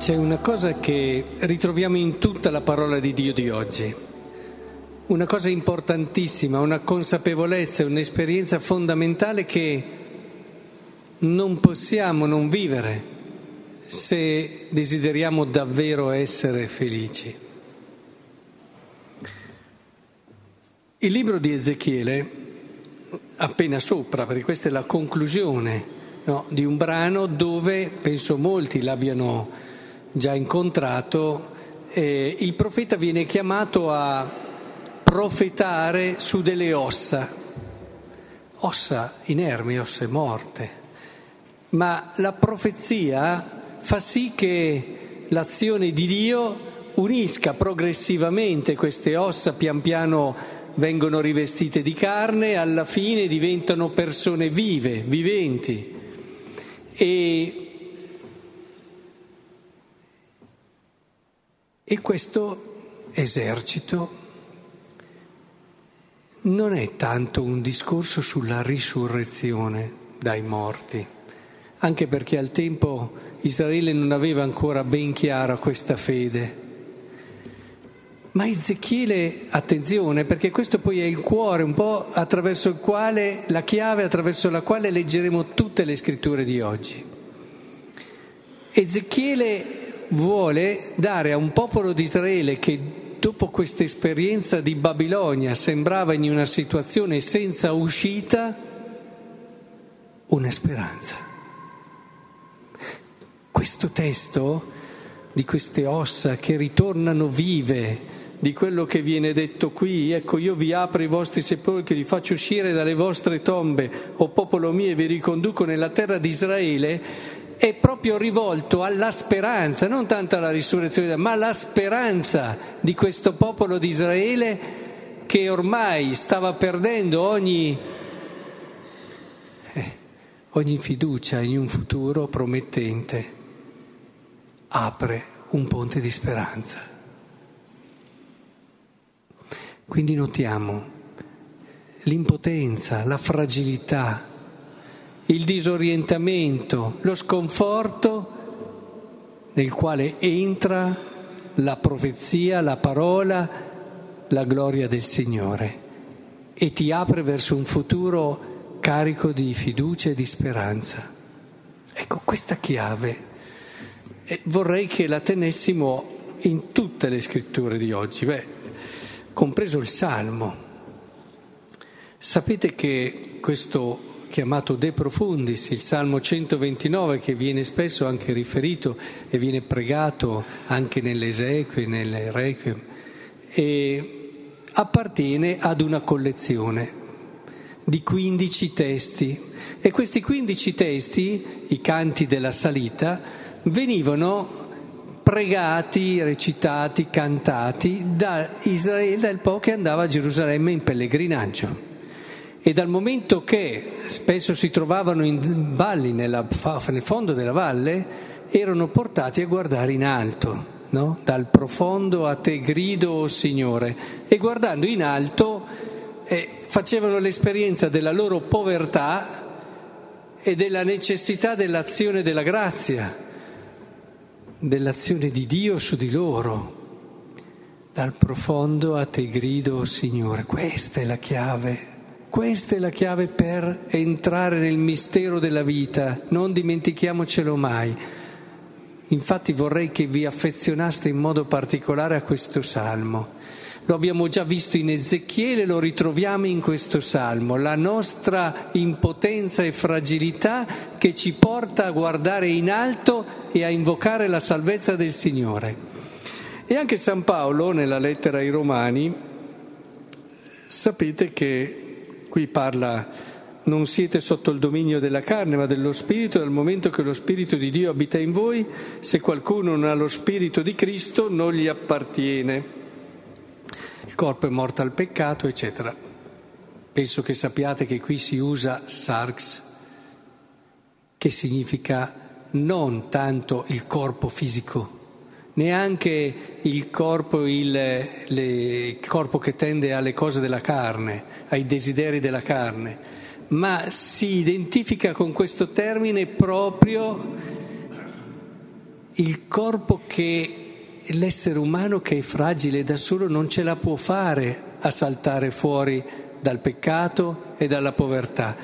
C'è una cosa che ritroviamo in tutta la parola di Dio di oggi, una cosa importantissima, una consapevolezza, un'esperienza fondamentale che non possiamo non vivere se desideriamo davvero essere felici. Il libro di Ezechiele, appena sopra, perché questa è la conclusione no, di un brano dove penso molti l'abbiano già incontrato, eh, il profeta viene chiamato a profetare su delle ossa, ossa inermi, ossa morte, ma la profezia fa sì che l'azione di Dio unisca progressivamente queste ossa, pian piano vengono rivestite di carne, alla fine diventano persone vive, viventi. E E questo esercito non è tanto un discorso sulla risurrezione dai morti, anche perché al tempo Israele non aveva ancora ben chiara questa fede. Ma Ezechiele, attenzione, perché questo poi è il cuore un po' attraverso il quale, la chiave attraverso la quale leggeremo tutte le scritture di oggi. Ezechiele vuole dare a un popolo di Israele che dopo questa esperienza di Babilonia sembrava in una situazione senza uscita, una speranza. Questo testo di queste ossa che ritornano vive, di quello che viene detto qui, ecco io vi apro i vostri sepolcri, vi faccio uscire dalle vostre tombe, o popolo mio, e vi riconduco nella terra di Israele, è proprio rivolto alla speranza, non tanto alla risurrezione, ma alla speranza di questo popolo di Israele che ormai stava perdendo ogni, eh, ogni fiducia in un futuro promettente. Apre un ponte di speranza. Quindi notiamo l'impotenza, la fragilità il disorientamento, lo sconforto nel quale entra la profezia, la parola, la gloria del Signore e ti apre verso un futuro carico di fiducia e di speranza. Ecco, questa chiave eh, vorrei che la tenessimo in tutte le scritture di oggi, beh, compreso il Salmo. Sapete che questo chiamato De Profundis, il Salmo 129 che viene spesso anche riferito e viene pregato anche nelle esequie, nelle requiem, e appartiene ad una collezione di 15 testi e questi 15 testi, i canti della salita, venivano pregati, recitati, cantati da Israele, dal po' che andava a Gerusalemme in pellegrinaggio. E dal momento che spesso si trovavano in valli, nella, nel fondo della valle, erano portati a guardare in alto, no? dal profondo a te grido, oh Signore, e guardando in alto eh, facevano l'esperienza della loro povertà e della necessità dell'azione della grazia, dell'azione di Dio su di loro. Dal profondo a te grido, oh Signore, questa è la chiave questa è la chiave per entrare nel mistero della vita, non dimentichiamocelo mai. Infatti vorrei che vi affezionaste in modo particolare a questo salmo. Lo abbiamo già visto in Ezechiele, lo ritroviamo in questo salmo, la nostra impotenza e fragilità che ci porta a guardare in alto e a invocare la salvezza del Signore. E anche San Paolo, nella lettera ai Romani, sapete che Qui parla non siete sotto il dominio della carne, ma dello Spirito, dal momento che lo Spirito di Dio abita in voi, se qualcuno non ha lo Spirito di Cristo non gli appartiene. Il corpo è morto al peccato, eccetera. Penso che sappiate che qui si usa sarx, che significa non tanto il corpo fisico, neanche il corpo, il, le, il corpo che tende alle cose della carne, ai desideri della carne, ma si identifica con questo termine proprio il corpo che l'essere umano che è fragile da solo non ce la può fare a saltare fuori dal peccato e dalla povertà.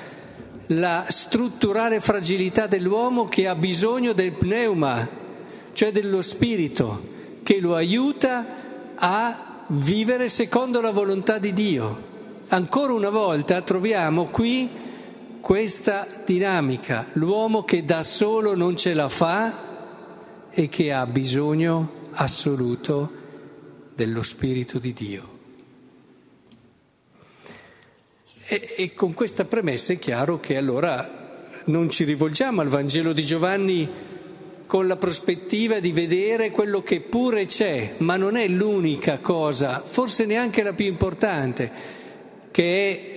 La strutturale fragilità dell'uomo che ha bisogno del pneuma, cioè dello spirito, che lo aiuta a vivere secondo la volontà di Dio. Ancora una volta troviamo qui questa dinamica, l'uomo che da solo non ce la fa e che ha bisogno assoluto dello Spirito di Dio. E, e, con questa premessa è chiaro che allora non ci rivolgiamo al Vangelo di Giovanni con la prospettiva di vedere quello che pure c'è, ma non è l'unica cosa, forse neanche la più importante, che è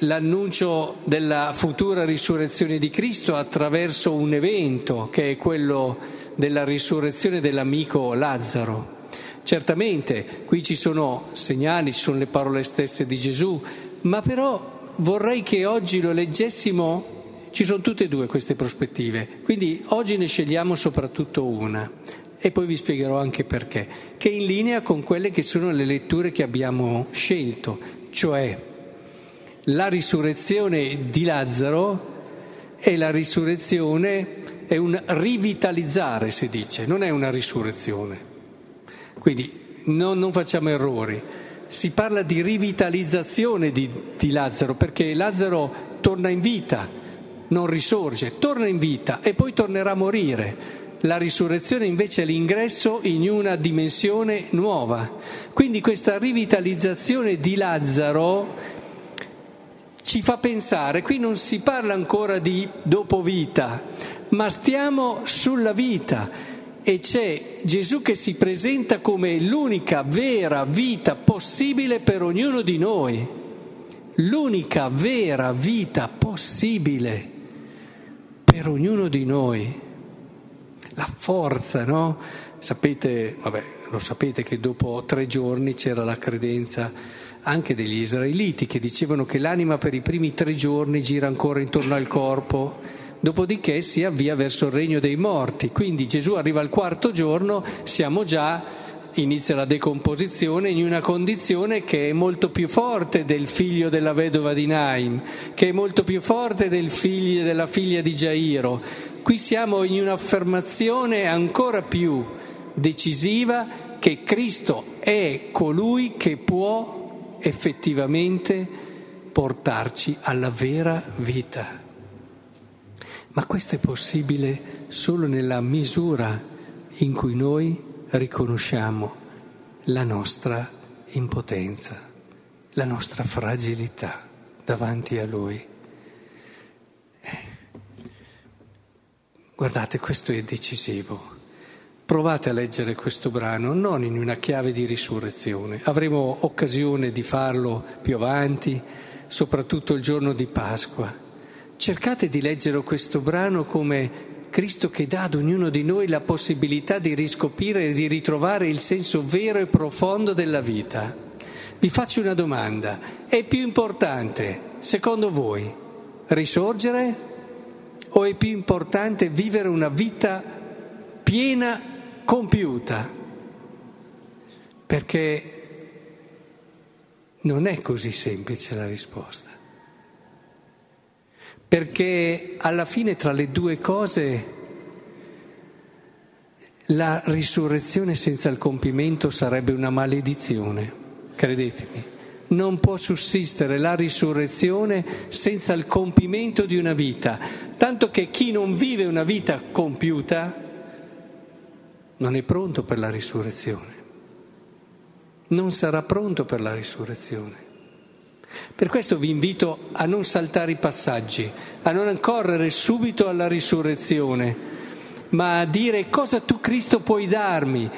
l'annuncio della futura risurrezione di Cristo attraverso un evento che è quello della risurrezione dell'amico Lazzaro. Certamente qui ci sono segnali, ci sono le parole stesse di Gesù, ma però vorrei che oggi lo leggessimo, ci sono tutte e due queste prospettive, quindi oggi ne scegliamo soprattutto una e poi vi spiegherò anche perché, che è in linea con quelle che sono le letture che abbiamo scelto, cioè la risurrezione di Lazzaro e la risurrezione è un rivitalizzare, si dice, non è una risurrezione. Quindi non, non facciamo errori si parla di rivitalizzazione di, di, Lazzaro, perché Lazzaro torna in vita, non risorge, torna in vita e poi tornerà a morire. La risurrezione invece è l'ingresso in una dimensione nuova. Quindi questa rivitalizzazione di Lazzaro ci fa pensare, qui non si parla ancora di dopo vita, ma stiamo sulla vita e c'è Gesù che si presenta come l'unica vera vita possibile per ognuno di noi, l'unica vera vita possibile per ognuno di noi. La forza, no? Sapete, vabbè, lo sapete che dopo tre giorni c'era la credenza anche degli israeliti che dicevano che l'anima per i primi tre giorni gira ancora intorno al corpo dopodiché si avvia verso il regno dei morti. Quindi Gesù arriva al quarto giorno, siamo già inizia la decomposizione in una condizione che è molto più forte del figlio della vedova di Naim, che è molto più forte del figlio della figlia di Gairo. Qui siamo in un'affermazione ancora più decisiva che Cristo è colui che può effettivamente portarci alla vera vita. Ma questo è possibile solo nella misura in cui noi riconosciamo la nostra impotenza, la nostra fragilità davanti a Lui. Guardate, questo è decisivo. Provate a leggere questo brano non in una chiave di risurrezione. Avremo occasione di farlo più avanti, soprattutto il giorno di Pasqua cercate di leggere questo brano come Cristo che dà ad ognuno di noi la possibilità di riscoprire e di ritrovare il senso vero e profondo della vita. Vi faccio una domanda, è più importante, secondo voi, risorgere o è più importante vivere una vita piena, compiuta? Perché non è così semplice la risposta perché alla fine tra le due cose la risurrezione senza il compimento sarebbe una maledizione, credetemi. Non può sussistere la risurrezione senza il compimento di una vita, tanto che chi non vive una vita compiuta non è pronto per la risurrezione, non sarà pronto per la risurrezione. Per questo vi invito a non saltare i passaggi, a non correre subito alla risurrezione, ma a dire cosa tu Cristo puoi darmi,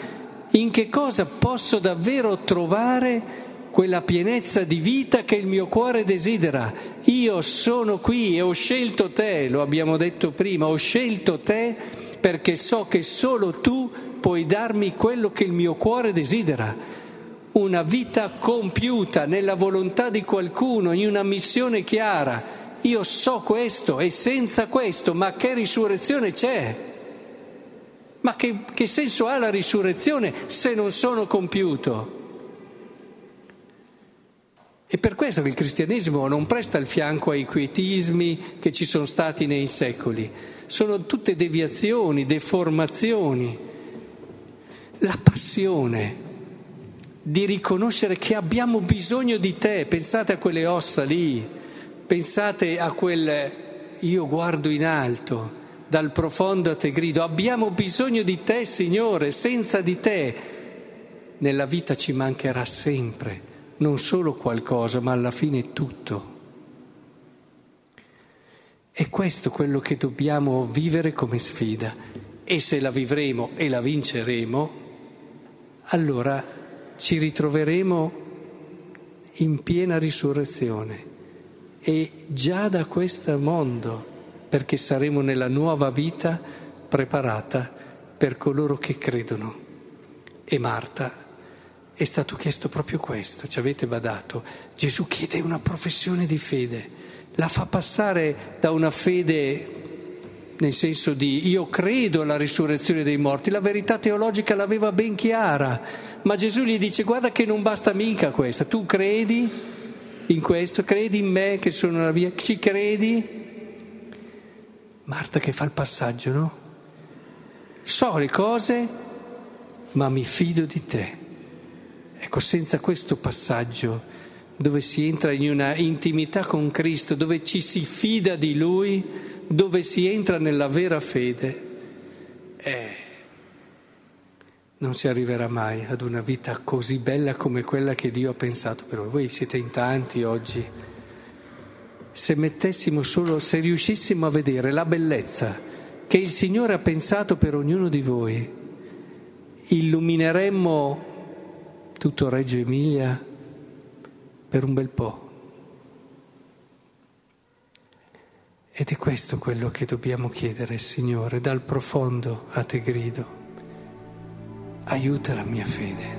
in che cosa posso davvero trovare quella pienezza di vita che il mio cuore desidera. Io sono qui e ho scelto te, lo abbiamo detto prima, ho scelto te perché so che solo tu puoi darmi quello che il mio cuore desidera una vita compiuta nella volontà di qualcuno, in una missione chiara. Io so questo e senza questo, ma che risurrezione c'è? Ma che, che senso ha la risurrezione se non sono compiuto? È per questo che il cristianesimo non presta il fianco ai quietismi che ci sono stati nei secoli. Sono tutte deviazioni, deformazioni. La passione di riconoscere che abbiamo bisogno di te, pensate a quelle ossa lì, pensate a quel io guardo in alto, dal profondo a te grido, abbiamo bisogno di te Signore, senza di te. Nella vita ci mancherà sempre non solo qualcosa, ma alla fine tutto. È questo quello che dobbiamo vivere come sfida. E se la vivremo e la vinceremo, allora ci ritroveremo in piena risurrezione e già da questo mondo, perché saremo nella nuova vita preparata per coloro che credono. E Marta è stato chiesto proprio questo, ci avete badato. Gesù chiede una professione di fede, la fa passare da una fede nel senso di io credo alla risurrezione dei morti, la verità teologica l'aveva ben chiara, ma Gesù gli dice guarda che non basta mica questa, tu credi in questo, credi in me che sono la via, ci credi? Marta che fa il passaggio, no? So le cose, ma mi fido di te. Ecco, senza questo passaggio dove si entra in una intimità con Cristo, dove ci si fida di Lui, dove si entra nella vera fede, eh, non si arriverà mai ad una vita così bella come quella che Dio ha pensato per voi. Voi siete in tanti oggi. Se mettessimo solo, se riuscissimo a vedere la bellezza che il Signore ha pensato per ognuno di voi, illumineremmo tutto Reggio Emilia per un bel po'. Ed è questo quello che dobbiamo chiedere, Signore, dal profondo a te grido, aiuta la mia fede.